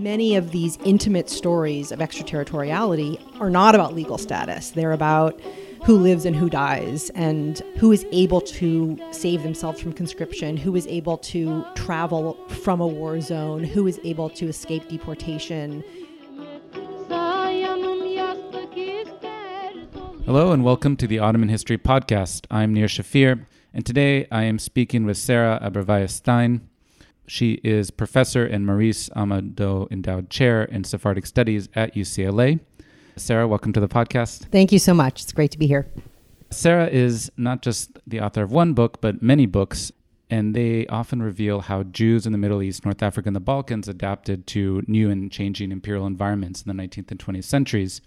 Many of these intimate stories of extraterritoriality are not about legal status. They're about who lives and who dies, and who is able to save themselves from conscription, who is able to travel from a war zone, who is able to escape deportation. Hello, and welcome to the Ottoman History Podcast. I'm Nir Shafir, and today I am speaking with Sarah Abrevaya Stein. She is professor and Maurice Amado Endowed Chair in Sephardic Studies at UCLA. Sarah, welcome to the podcast. Thank you so much. It's great to be here. Sarah is not just the author of one book, but many books, and they often reveal how Jews in the Middle East, North Africa, and the Balkans adapted to new and changing imperial environments in the 19th and 20th centuries.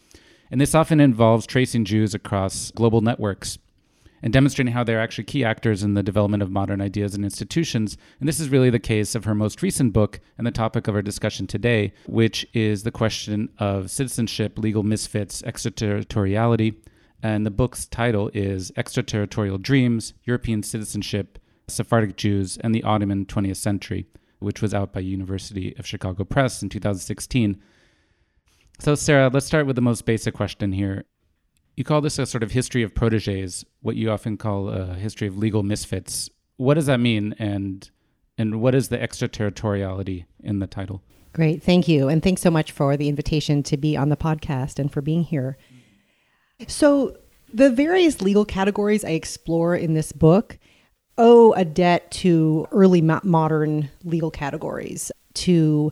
And this often involves tracing Jews across global networks and demonstrating how they're actually key actors in the development of modern ideas and institutions. And this is really the case of her most recent book and the topic of our discussion today, which is the question of citizenship, legal misfits, extraterritoriality. And the book's title is Extraterritorial Dreams European Citizenship, Sephardic Jews, and the Ottoman 20th Century, which was out by University of Chicago Press in 2016. So, Sarah, let's start with the most basic question here. You call this a sort of history of proteges, what you often call a history of legal misfits. What does that mean, and and what is the extraterritoriality in the title? Great, thank you, and thanks so much for the invitation to be on the podcast and for being here. So, the various legal categories I explore in this book owe a debt to early modern legal categories, to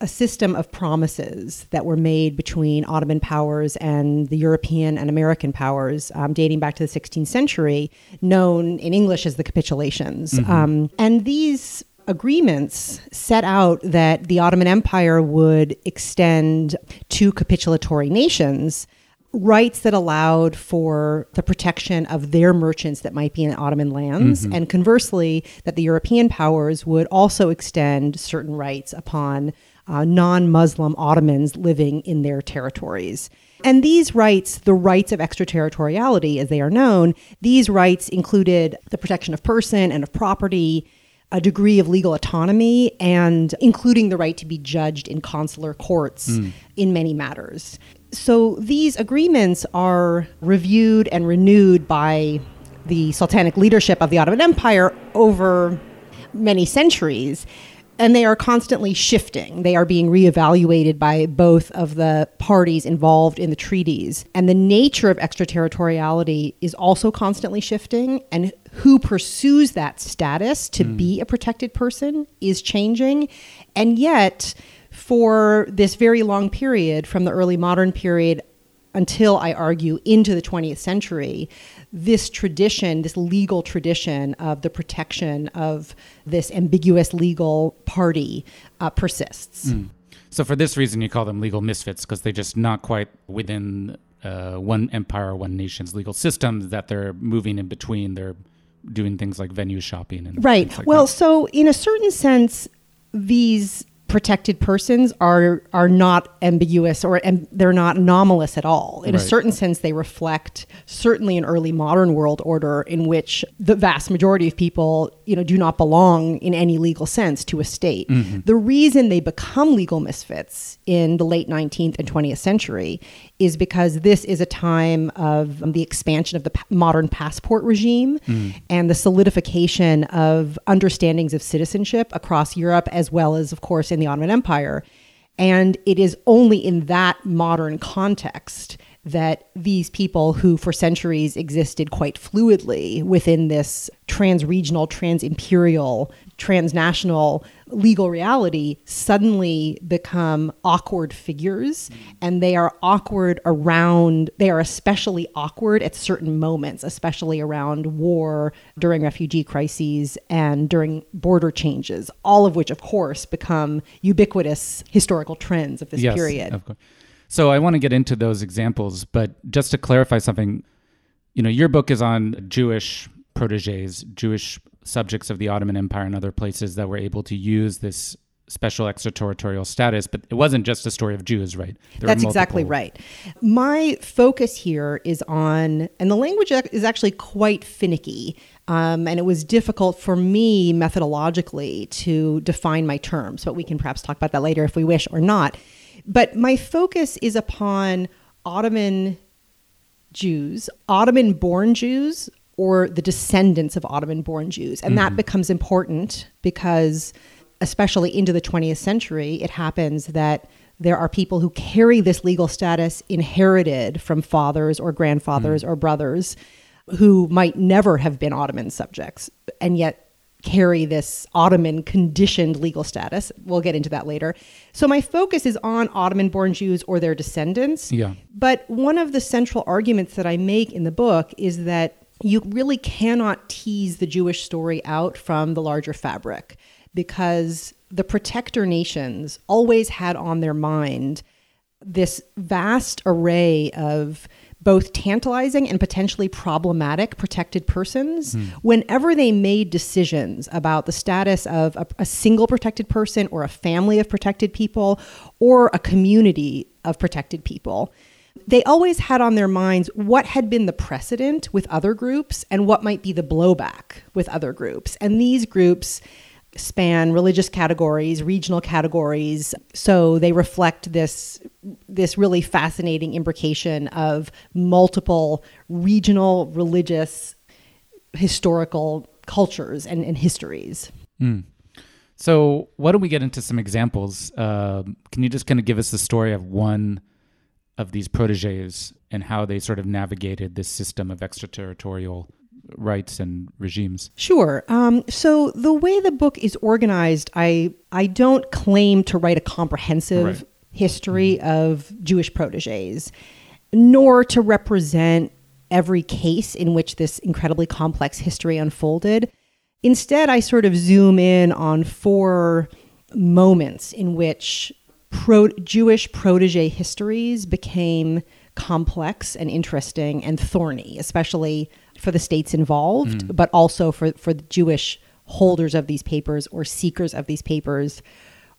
a system of promises that were made between Ottoman powers and the European and American powers, um, dating back to the 16th century, known in English as the capitulations. Mm-hmm. Um, and these agreements set out that the Ottoman Empire would extend to capitulatory nations rights that allowed for the protection of their merchants that might be in Ottoman lands, mm-hmm. and conversely, that the European powers would also extend certain rights upon uh, non Muslim Ottomans living in their territories. And these rights, the rights of extraterritoriality as they are known, these rights included the protection of person and of property, a degree of legal autonomy, and including the right to be judged in consular courts mm. in many matters. So these agreements are reviewed and renewed by the sultanic leadership of the Ottoman Empire over many centuries and they are constantly shifting. They are being reevaluated by both of the parties involved in the treaties. And the nature of extraterritoriality is also constantly shifting, and who pursues that status to mm. be a protected person is changing. And yet, for this very long period, from the early modern period until I argue into the 20th century, this tradition, this legal tradition of the protection of this ambiguous legal party uh, persists. Mm. So, for this reason, you call them legal misfits because they're just not quite within uh, one empire, one nation's legal system, that they're moving in between. They're doing things like venue shopping and right. Like well, that. so in a certain sense, these protected persons are are not ambiguous or and they're not anomalous at all. In right. a certain sense, they reflect certainly an early modern world order in which the vast majority of people, you know, do not belong in any legal sense to a state. Mm-hmm. The reason they become legal misfits in the late 19th and 20th century is because this is a time of um, the expansion of the p- modern passport regime mm. and the solidification of understandings of citizenship across Europe as well as of course in the Ottoman Empire. And it is only in that modern context that these people who for centuries existed quite fluidly within this trans-regional, trans-imperial, transnational legal reality suddenly become awkward figures and they are awkward around they are especially awkward at certain moments especially around war during refugee crises and during border changes all of which of course become ubiquitous historical trends of this yes, period of course. So i want to get into those examples but just to clarify something you know your book is on jewish proteges jewish subjects of the Ottoman Empire and other places that were able to use this special extraterritorial status, but it wasn't just a story of Jews, right? There That's exactly right. My focus here is on, and the language is actually quite finicky. Um, and it was difficult for me methodologically to define my terms, but we can perhaps talk about that later if we wish or not. But my focus is upon Ottoman Jews, Ottoman born Jews, or the descendants of Ottoman born Jews. And that mm-hmm. becomes important because, especially into the 20th century, it happens that there are people who carry this legal status inherited from fathers or grandfathers mm. or brothers who might never have been Ottoman subjects. And yet carry this Ottoman conditioned legal status. We'll get into that later. So my focus is on Ottoman born Jews or their descendants. Yeah. But one of the central arguments that I make in the book is that you really cannot tease the Jewish story out from the larger fabric because the protector nations always had on their mind this vast array of both tantalizing and potentially problematic protected persons hmm. whenever they made decisions about the status of a, a single protected person or a family of protected people or a community of protected people they always had on their minds what had been the precedent with other groups and what might be the blowback with other groups. And these groups span religious categories, regional categories. So they reflect this this really fascinating imbrication of multiple regional, religious, historical cultures and, and histories. So, why don't we get into some examples? Um can you just kind of give us the story of one of these proteges and how they sort of navigated this system of extraterritorial rights and regimes? Sure. Um, so the way the book is organized, I I don't claim to write a comprehensive Right. history of Jewish proteges, nor to represent every case in which this incredibly complex history unfolded. Instead, I sort of zoom in on four moments in which pro- Jewish protege histories became complex and interesting and thorny, especially for the states involved, but also for, for the Jewish holders of these papers or seekers of these papers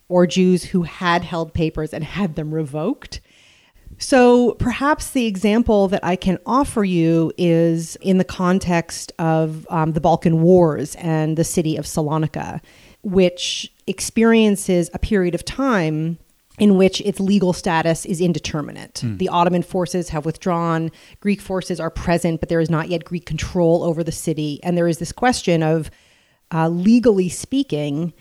or Jews who had held papers and had them revoked. So perhaps the example that I can offer you is in the context of um, the Balkan Wars and the city of Salonika, which experiences a period of time in which its legal status is indeterminate. Hmm. The Ottoman forces have withdrawn, Greek forces are present, but there is not yet Greek control over the city. And there is this question of, uh, legally speaking,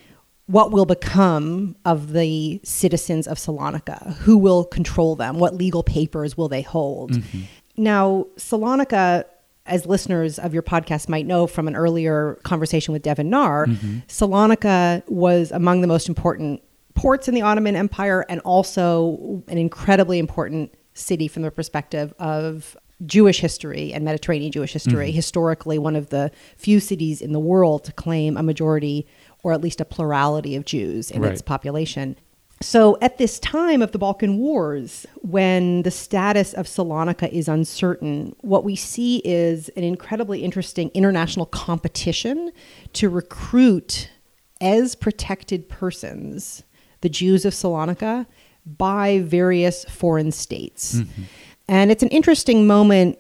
what will become of the citizens of Salonika? Who will control them? What legal papers will they hold? Mm-hmm. Now, Salonika, as listeners of your podcast might know from an earlier conversation with Devin Naar, mm-hmm. Salonika was among the most important ports in the Ottoman Empire and also an incredibly important city from the perspective of Jewish history and Mediterranean Jewish history. Mm-hmm. Historically, one of the few cities in the world to claim a majority or at least a plurality of Jews in its population. So, at this time of the Balkan Wars, when the status of Salonika is uncertain, what we see is an incredibly interesting international competition to recruit as protected persons the Jews of Salonika by various foreign states. And it's an interesting moment,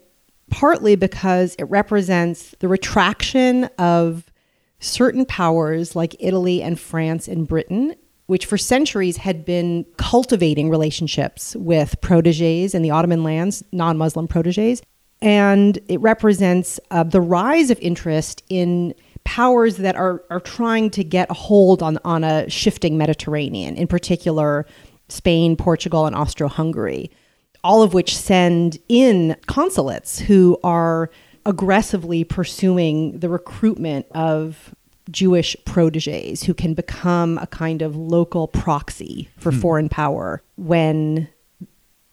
partly because it represents the retraction of certain powers like Italy and France and Britain, which for centuries had been cultivating relationships with proteges in the Ottoman lands, non Muslim proteges. And it represents uh, the rise of interest in powers that are, are trying to get a hold on, on a shifting Mediterranean, in particular, Spain, Portugal, and Austro Hungary, all of which send in consulates who are aggressively pursuing the recruitment of Jewish proteges who can become a kind of local proxy for hmm. foreign power when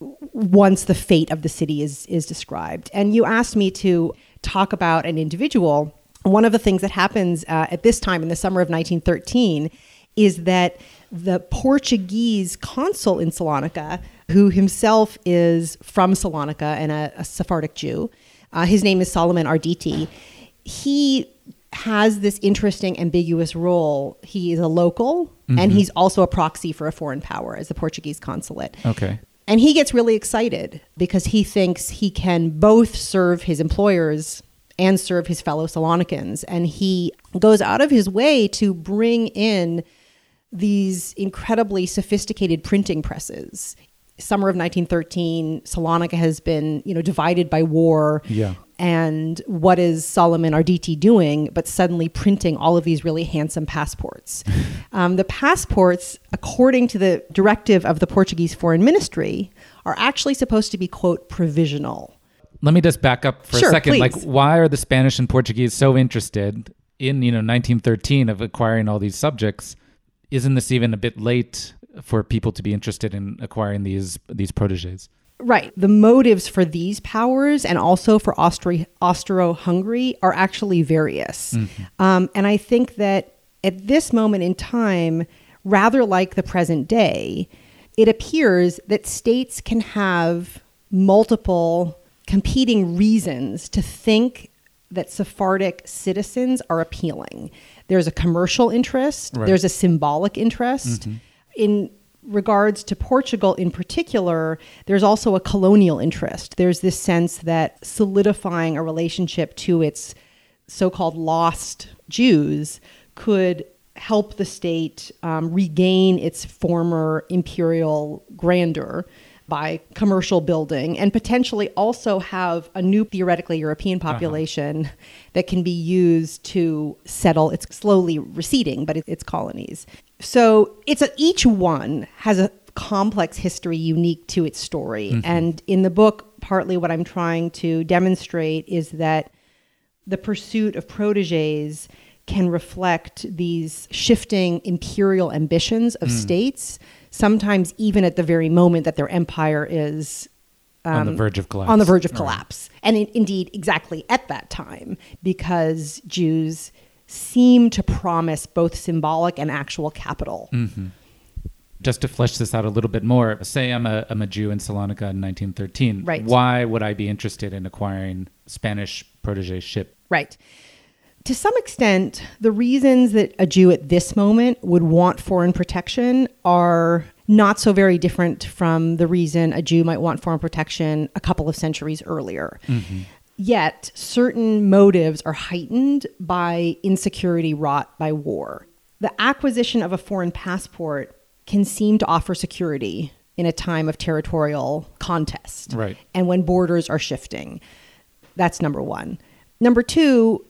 once the fate of the city is is described. And you asked me to talk about an individual. One of the things that happens uh, at this time in the summer of 1913 is that the Portuguese consul in Salonika, who himself is from Salonika and a, a Sephardic Jew, uh, his name is Solomon Arditi. He has this interesting ambiguous role. He is a local and he's also a proxy for a foreign power as the Portuguese consulate. Okay. And he gets really excited because he thinks he can both serve his employers and serve his fellow Salonicans. And he goes out of his way to bring in these incredibly sophisticated printing presses. Summer of 1913, Salonika has been, you know, divided by war. Yeah. And what is Solomon Arditi doing? But suddenly printing all of these really handsome passports. um, the passports, according to the directive of the Portuguese Foreign Ministry, are actually supposed to be quote provisional. Let me just back up for Sure, a second. please. Like, why are the Spanish and Portuguese so interested in you know 1913 of acquiring all these subjects? Isn't this even a bit late for people to be interested in acquiring these these proteges? Right. The motives for these powers and also for Austri- Austro-Hungary are actually various. Um, and I think that at this moment in time, rather like the present day, it appears that states can have multiple competing reasons to think that Sephardic citizens are appealing. There's a commercial interest, Right. there's a symbolic interest. In regards to Portugal in particular, there's also a colonial interest. There's this sense that solidifying a relationship to its so called lost Jews could help the state um, regain its former imperial grandeur by commercial building and potentially also have a new theoretically European uh-huh. population that can be used to settle its slowly receding, but it- its colonies. So it's a, each one has a complex history unique to its story. Mm-hmm. And in the book, partly what I'm trying to demonstrate is that the pursuit of proteges can reflect these shifting imperial ambitions of mm. states, sometimes even at the very moment that their empire is on the verge of collapse. Um, on the verge of Right. collapse. And in, indeed, exactly at that time, because Jews seem to promise both symbolic and actual capital. Mm. Just to flesh this out a little bit more, say I'm a, I'm a Jew in Salonika in 1913. Right. Why would I be interested in acquiring Spanish protege ship? Right. To some extent, the reasons that a Jew at this moment would want foreign protection are not so very different from the reason a Jew might want foreign protection a couple of centuries earlier. Mm-hmm. Yet, certain motives are heightened by insecurity wrought by war. The acquisition of a foreign passport can seem to offer security in a time of territorial contest Right. and when borders are shifting. That's number one. Number two,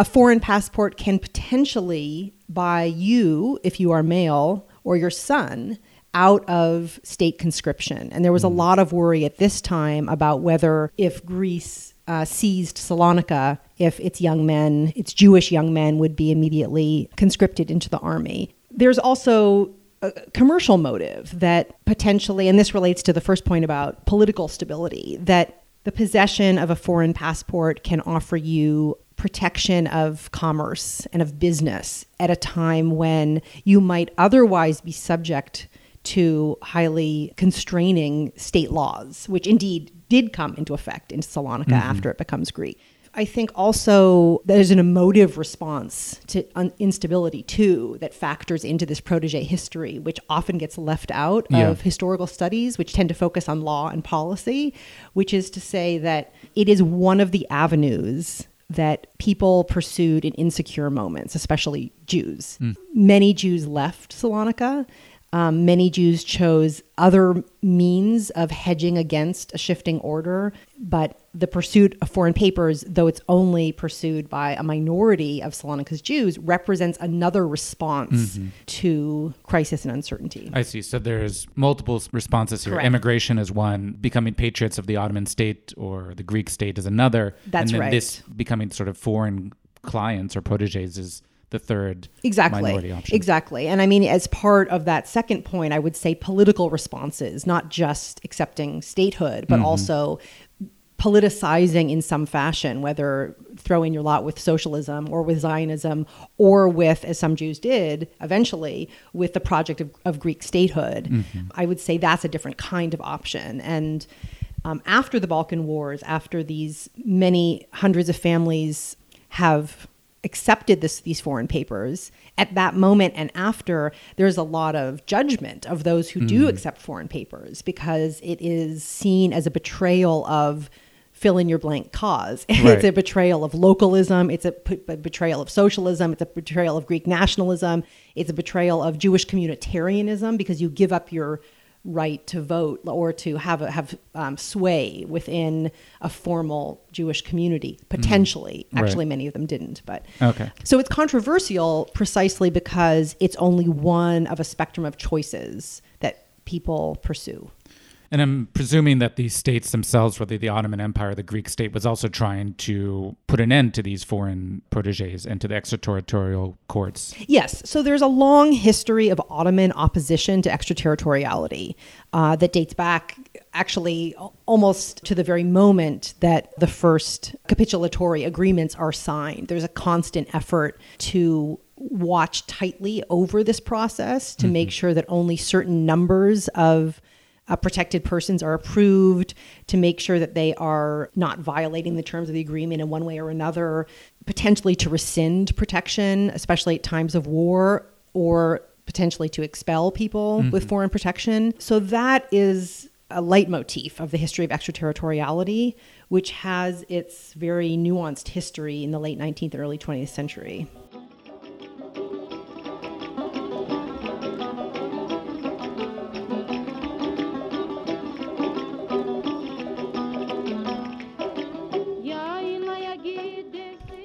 a foreign passport can potentially buy you, if you are male, or your son out of state conscription. And there was a lot of worry at this time about whether, if Greece uh, seized Salonika, if its young men, its Jewish young men, would be immediately conscripted into the army. There's also a commercial motive that potentially, and this relates to the first point about political stability, that the possession of a foreign passport can offer you protection of commerce and of business at a time when you might otherwise be subject to highly constraining state laws, which indeed did come into effect in Salonika mm-hmm. after it becomes Greek. I think also there's an emotive response to un- instability too that factors into this protege history, which often gets left out Yeah. of historical studies, which tend to focus on law and policy, which is to say that it is one of the avenues that people pursued in insecure moments, especially Jews. Hmm. Many Jews left Salonika. Um, many Jews chose other means of hedging against a shifting order, but the pursuit of foreign papers, though it's only pursued by a minority of Salonika's Jews, represents another response to crisis and uncertainty. I see. So there's multiple responses here. Correct. Immigration is one, becoming patriots of the Ottoman state or the Greek state is another. That's and then right. this becoming sort of foreign clients or proteges is the third exactly minority option. exactly and i mean as part of that second point i would say political responses not just accepting statehood Mm-hmm. but also politicizing in some fashion whether throwing your lot with socialism or with zionism or with as some jews did eventually with the project of, of greek statehood Mm-hmm. i would say that's a different kind of option and um, after the balkan wars after these many hundreds of families have accepted this, these foreign papers at that moment and after there's a lot of judgment of those who do hmm. accept foreign papers because it is seen as a betrayal of fill in your blank cause. Right. it's a betrayal of localism. It's a, p- a betrayal of socialism. It's a betrayal of Greek nationalism. It's a betrayal of Jewish communitarianism because you give up your right to vote or to have a, have um, sway within a formal Jewish community. Potentially, Right. actually, many of them didn't, but Okay. so it's controversial precisely because it's only one of a spectrum of choices that people pursue. And I'm presuming that the states themselves, whether the Ottoman Empire or the Greek state, was also trying to put an end to these foreign proteges and to the extraterritorial courts. Yes, so there's a long history of Ottoman opposition to extraterritoriality uh, that dates back actually almost to the very moment that the first capitulatory agreements are signed. There's a constant effort to watch tightly over this process to make sure that only certain numbers of uh, protected persons are approved to make sure that they are not violating the terms of the agreement in one way or another, potentially to rescind protection, especially at times of war, or potentially to expel people with foreign protection. So that is a leitmotif of the history of extraterritoriality, which has its very nuanced history in the late 19th and early 20th century.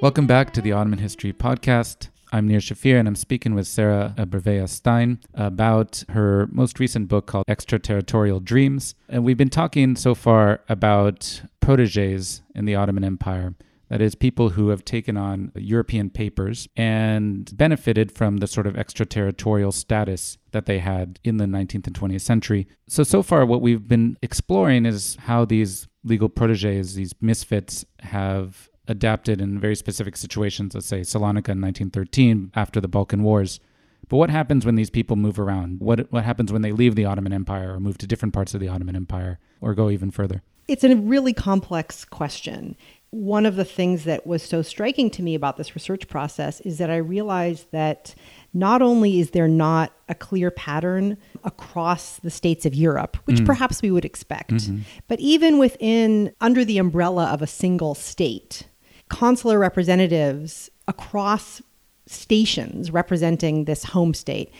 Welcome back to the Ottoman History Podcast. I'm Nir Shafir, and I'm speaking with Sarah Abrevaya Stein about her most recent book called Extraterritorial Dreams. And we've been talking so far about proteges in the Ottoman Empire. That is, people who have taken on European papers and benefited from the sort of extraterritorial status that they had in the 19th and 20th century. So, so far, what we've been exploring is how these legal proteges, these misfits, have adapted in very specific situations, let's say Salonika in 1913 after the Balkan Wars. But what happens when these people move around? What, what happens when they leave the Ottoman Empire or move to different parts of the Ottoman Empire or go even further? It's a really complex question. One of the things that was so striking to me about this research process is that I realized that not only is there not a clear pattern across the states of Europe, which mm. perhaps we would expect, mm-hmm. but even within, under the umbrella of a single state, consular representatives across stations representing this home state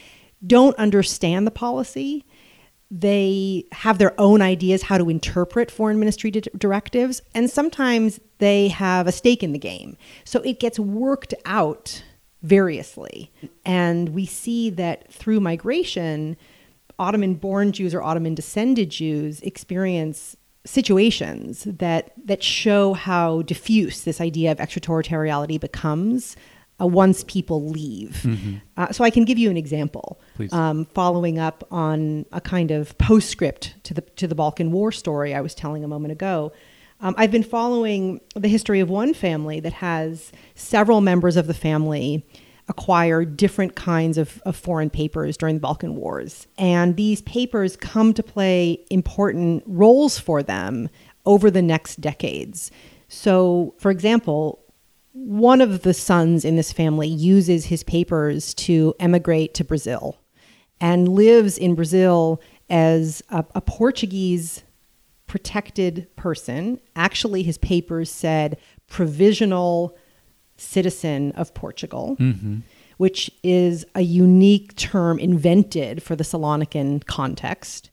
don't understand the policy. They have their own ideas how to interpret foreign ministry di- directives and sometimes they have a stake in the game. So it gets worked out variously. And we see that through migration ottoman born jews or ottoman descended jews experience situations that that show how diffuse this idea of extraterritoriality becomes uh, once people leave. Uh, so I can give you an example, um, following up on a kind of postscript to the to the Balkan War story I was telling a moment ago. Um, I've been following the history of one family that has several members of the family acquire different kinds of, of foreign papers during the Balkan Wars. And these papers come to play important roles for them over the next decades. So, for example, one of the sons in this family uses his papers to emigrate to Brazil and lives in Brazil as a, a Portuguese protected person. Actually, his papers said provisional citizen of Portugal, mm-hmm. which is a unique term invented for the Salonican context.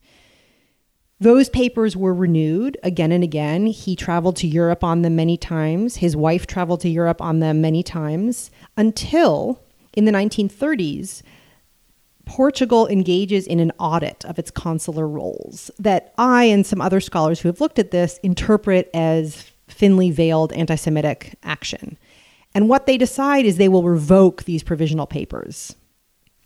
Those papers were renewed again and again. He traveled to Europe on them many times. His wife traveled to Europe on them many times until in the 1930s, Portugal engages in an audit of its consular roles that I and some other scholars who have looked at this interpret as thinly veiled anti Semitic action. And what they decide is they will revoke these provisional papers.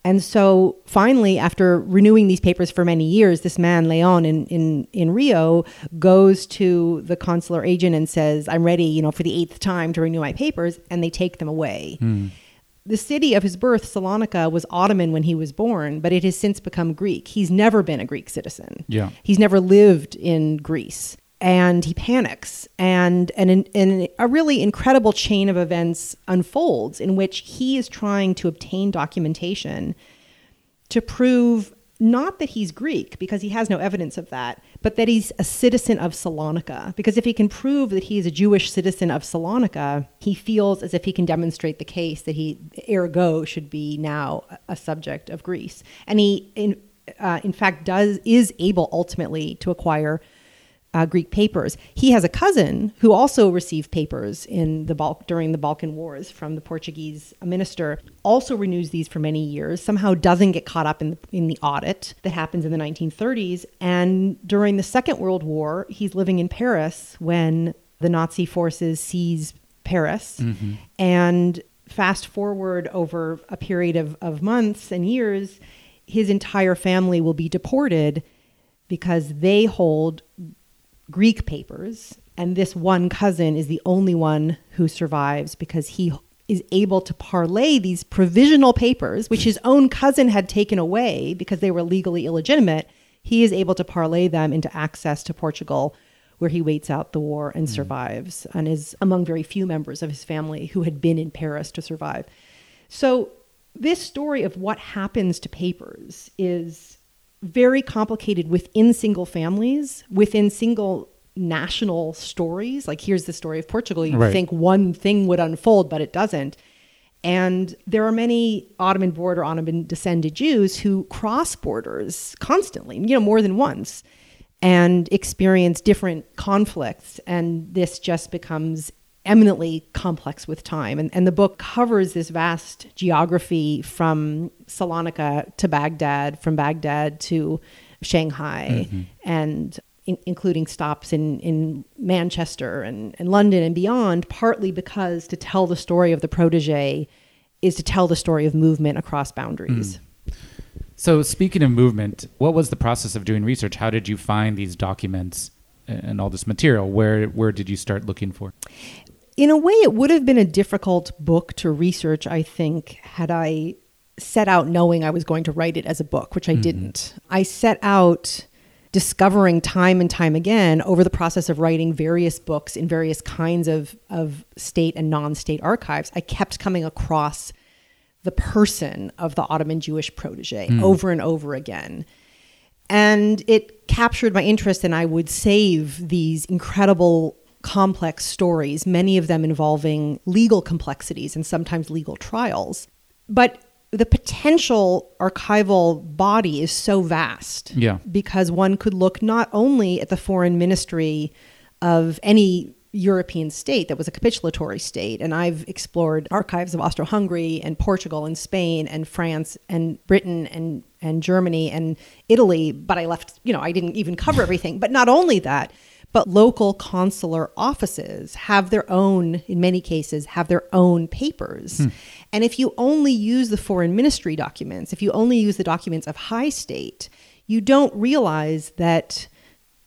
And so finally, after renewing these papers for many years, this man, Leon, in, in, in Rio, goes to the consular agent and says, I'm ready, you know, for the eighth time to renew my papers, and they take them away. Hmm. The city of his birth, Salonika, was Ottoman when he was born, but it has since become Greek. He's never been a Greek citizen. Yeah. He's never lived in Greece. And he panics, and, and, and a really incredible chain of events unfolds in which he is trying to obtain documentation to prove not that he's Greek, because he has no evidence of that, but that he's a citizen of Salonika. Because if he can prove that he's a Jewish citizen of Salonika, he feels as if he can demonstrate the case that he, ergo, should be now a subject of Greece. And he, in, uh, in fact, does is able ultimately to acquire uh, Greek papers. He has a cousin who also received papers in the Bal- during the Balkan Wars from the Portuguese minister. Also renews these for many years. Somehow doesn't get caught up in the, in the audit that happens in the 1930s. And during the Second World War, he's living in Paris when the Nazi forces seize Paris. Mm-hmm. And fast forward over a period of, of months and years, his entire family will be deported because they hold Greek papers, and this one cousin is the only one who survives because he is able to parlay these provisional papers, which his own cousin had taken away because they were legally illegitimate. He is able to parlay them into access to Portugal, where he waits out the war and mm. survives, and is among very few members of his family who had been in Paris to survive. So, this story of what happens to papers is very complicated within single families, within single national stories. Like here's the story of Portugal. You right. think one thing would unfold, but it doesn't. And there are many Ottoman border, Ottoman descended Jews who cross borders constantly, you know, more than once, and experience different conflicts. And this just becomes eminently complex with time. And, and the book covers this vast geography from Salonika to Baghdad, from Baghdad to Shanghai, mm-hmm. and in, including stops in, in Manchester and, and London and beyond, partly because to tell the story of the protege is to tell the story of movement across boundaries. Mm. So, speaking of movement, what was the process of doing research? How did you find these documents and all this material? Where where did you start looking for? In a way, it would have been a difficult book to research, I think, had I set out knowing I was going to write it as a book, which I mm-hmm. didn't. I set out discovering time and time again over the process of writing various books in various kinds of, of state and non state archives. I kept coming across the person of the Ottoman Jewish protege mm. over and over again. And it captured my interest, and I would save these incredible complex stories, many of them involving legal complexities and sometimes legal trials. But the potential archival body is so vast. Yeah. Because one could look not only at the foreign ministry of any European state that was a capitulatory state. And I've explored archives of Austro Hungary and Portugal and Spain and France and Britain and, and Germany and Italy. But I left, you know, I didn't even cover everything. But not only that, but local consular offices have their own, in many cases, have their own papers. Hmm. And if you only use the foreign ministry documents, if you only use the documents of high state, you don't realize that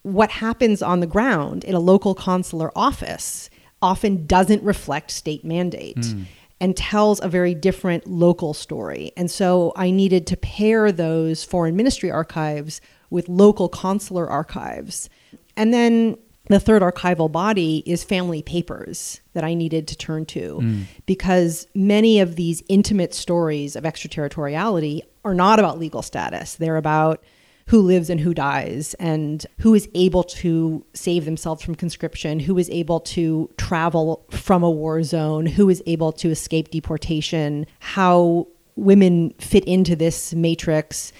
what happens on the ground in a local consular office often doesn't reflect state mandate. Hmm and tells a very different local story. And so I needed to pair those foreign ministry archives with local consular archives and then the third archival body is family papers that I needed to turn to mm. because many of these intimate stories of extraterritoriality are not about legal status. They're about who lives and who dies and who is able to save themselves from conscription, who is able to travel from a war zone, who is able to escape deportation, how women fit into this matrix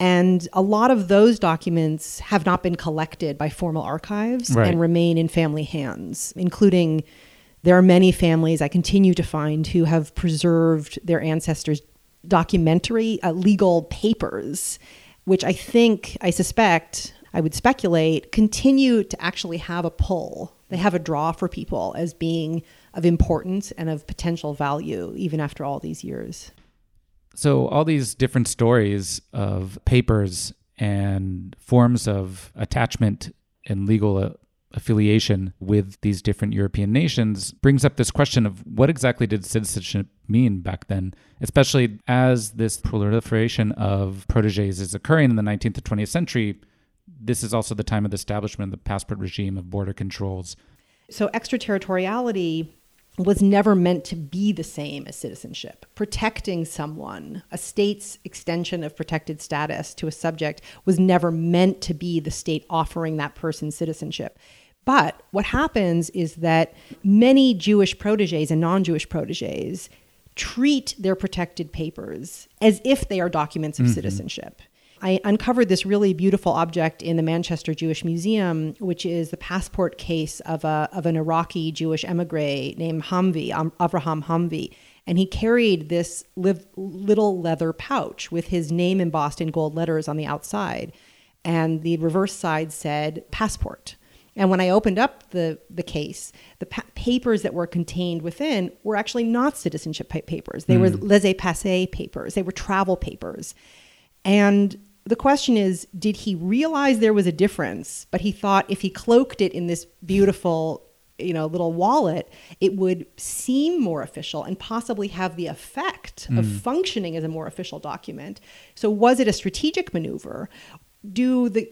and a lot of those documents have not been collected by formal archives right. and remain in family hands, including there are many families I continue to find who have preserved their ancestors' documentary uh, legal papers, which I think, I suspect, I would speculate, continue to actually have a pull. They have a draw for people as being of importance and of potential value, even after all these years. So, all these different stories of papers and forms of attachment and legal uh, affiliation with these different European nations brings up this question of what exactly did citizenship mean back then, especially as this proliferation of proteges is occurring in the 19th to 20th century. This is also the time of the establishment of the passport regime of border controls. So, extraterritoriality was never meant to be the same as citizenship. Protecting someone, a state's extension of protected status to a subject, was never meant to be the state offering that person citizenship. But what happens is that many Jewish proteges and non Jewish proteges treat their protected papers as if they are documents of mm-hmm. citizenship. I uncovered this really beautiful object in the Manchester Jewish Museum, which is the passport case of, a, of an Iraqi Jewish emigre named Hamvi, Avraham Hamvi. And he carried this little leather pouch with his name embossed in gold letters on the outside. And the reverse side said passport. And when I opened up the, the case, the pa- papers that were contained within were actually not citizenship papers. They mm. were hmm. laissez passer papers, they were travel papers. And the question is did he realize there was a difference but he thought if he cloaked it in this beautiful you know little wallet it would seem more official and possibly have the effect mm. of hmm. functioning as a more official document so was it a strategic maneuver do the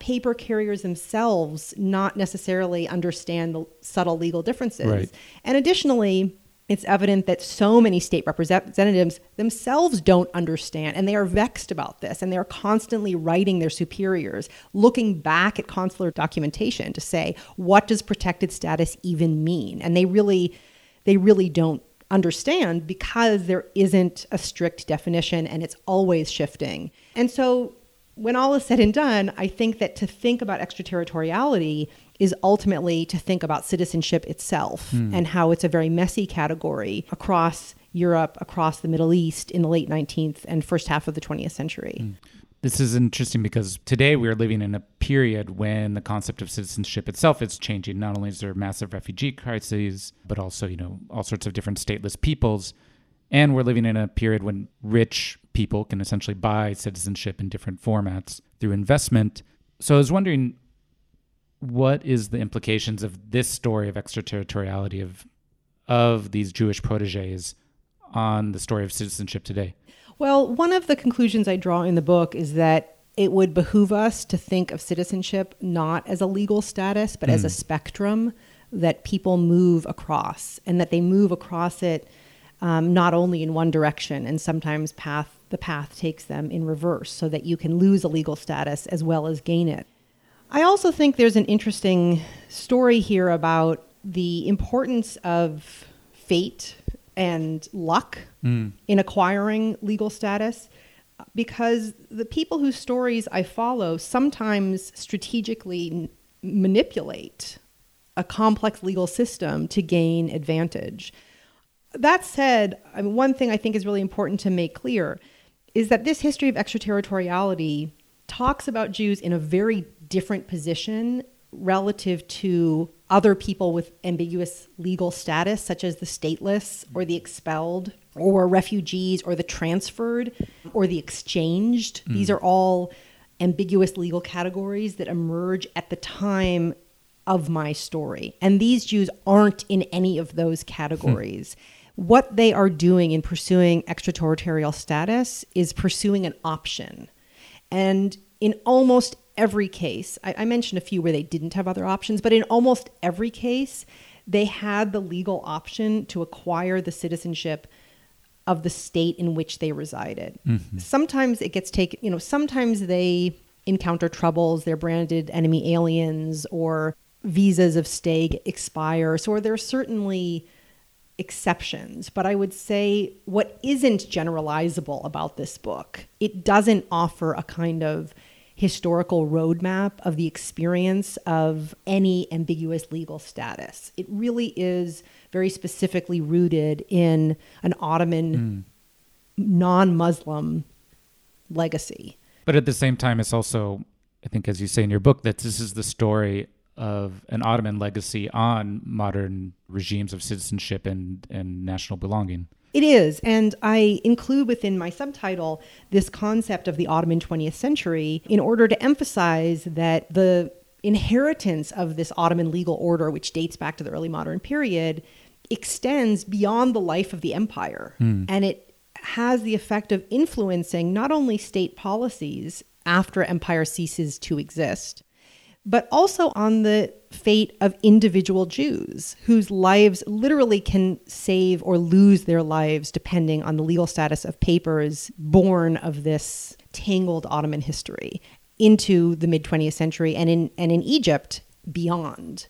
paper carriers themselves not necessarily understand the subtle legal differences right. and additionally it's evident that so many state representatives themselves don't understand and they are vexed about this and they're constantly writing their superiors looking back at consular documentation to say what does protected status even mean? And they really they really don't understand because there isn't a strict definition and it's always shifting. And so when all is said and done i think that to think about extraterritoriality is ultimately to think about citizenship itself mm. and how it's a very messy category across Europe, across the Middle East in the late 19th and first half of the 20th century. Mm. This is interesting because today we are living in a period when the concept of citizenship itself is changing. Not only is there massive refugee crises, but also, you know, all sorts of different stateless peoples. And we're living in a period when rich people can essentially buy citizenship in different formats through investment. So I was wondering what is the implications of this story of extraterritoriality of of these Jewish proteges on the story of citizenship today? Well, one of the conclusions I draw in the book is that it would behoove us to think of citizenship not as a legal status, but mm. as a hmm. spectrum that people move across, and that they move across it um, not only in one direction, and sometimes path the path takes them in reverse, so that you can lose a legal status as well as gain it. I also think there's an interesting story here about the importance of fate and luck mm. in acquiring legal status because the people whose stories I follow sometimes strategically n- manipulate a complex legal system to gain advantage. That said, I mean, one thing I think is really important to make clear is that this history of extraterritoriality talks about Jews in a very different position relative to other people with ambiguous legal status, such as the stateless or the expelled or refugees or the transferred or the exchanged. Mm. These are all ambiguous legal categories that emerge at the time of my story. And these Jews aren't in any of those categories. Hmm. What they are doing in pursuing extraterritorial status is pursuing an option. And in almost every case, I, I mentioned a few where they didn't have other options, but in almost every case, they had the legal option to acquire the citizenship of the state in which they resided. Mm-hmm. Sometimes it gets taken, you know, sometimes they encounter troubles, they're branded enemy aliens or visas of stay expire. So there are certainly exceptions, but I would say what isn't generalizable about this book, it doesn't offer a kind of historical roadmap of the experience of any ambiguous legal status. It really is very specifically rooted in an Ottoman mm. non Muslim legacy. But at the same time, it's also, I think, as you say in your book, that this is the story of an Ottoman legacy on modern regimes of citizenship and, and national belonging. It is. And I include within my subtitle this concept of the Ottoman 20th century in order to emphasize that the inheritance of this Ottoman legal order, which dates back to the early modern period, extends beyond the life of the empire. Mm. And it has the effect of influencing not only state policies after empire ceases to exist, but also on the fate of individual Jews whose lives literally can save or lose their lives depending on the legal status of papers born of this tangled Ottoman history into the mid 20th century and in and in Egypt beyond.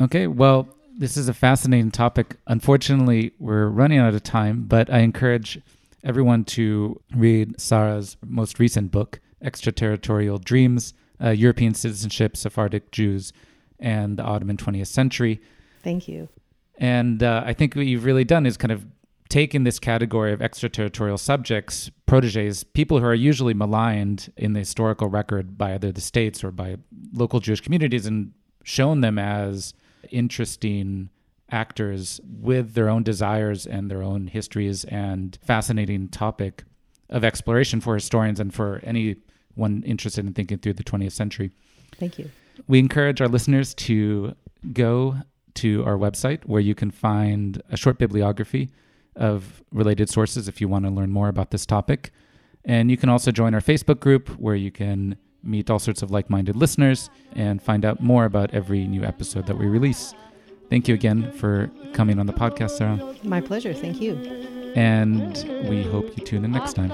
Okay, well, this is a fascinating topic. Unfortunately, we're running out of time, but I encourage everyone to read Sarah's most recent book, Extraterritorial Dreams uh, European Citizenship, Sephardic Jews, and the Ottoman 20th Century. Thank you. And uh, I think what you've really done is kind of taken this category of extraterritorial subjects, proteges, people who are usually maligned in the historical record by either the states or by local Jewish communities, and shown them as interesting actors with their own desires and their own histories and fascinating topic of exploration for historians and for anyone interested in thinking through the 20th century. Thank you. We encourage our listeners to go to our website where you can find a short bibliography of related sources if you want to learn more about this topic. And you can also join our Facebook group where you can meet all sorts of like minded listeners and find out more about every new episode that we release. Thank you again for coming on the podcast, Sarah. My pleasure. Thank you. And we hope you tune in next time.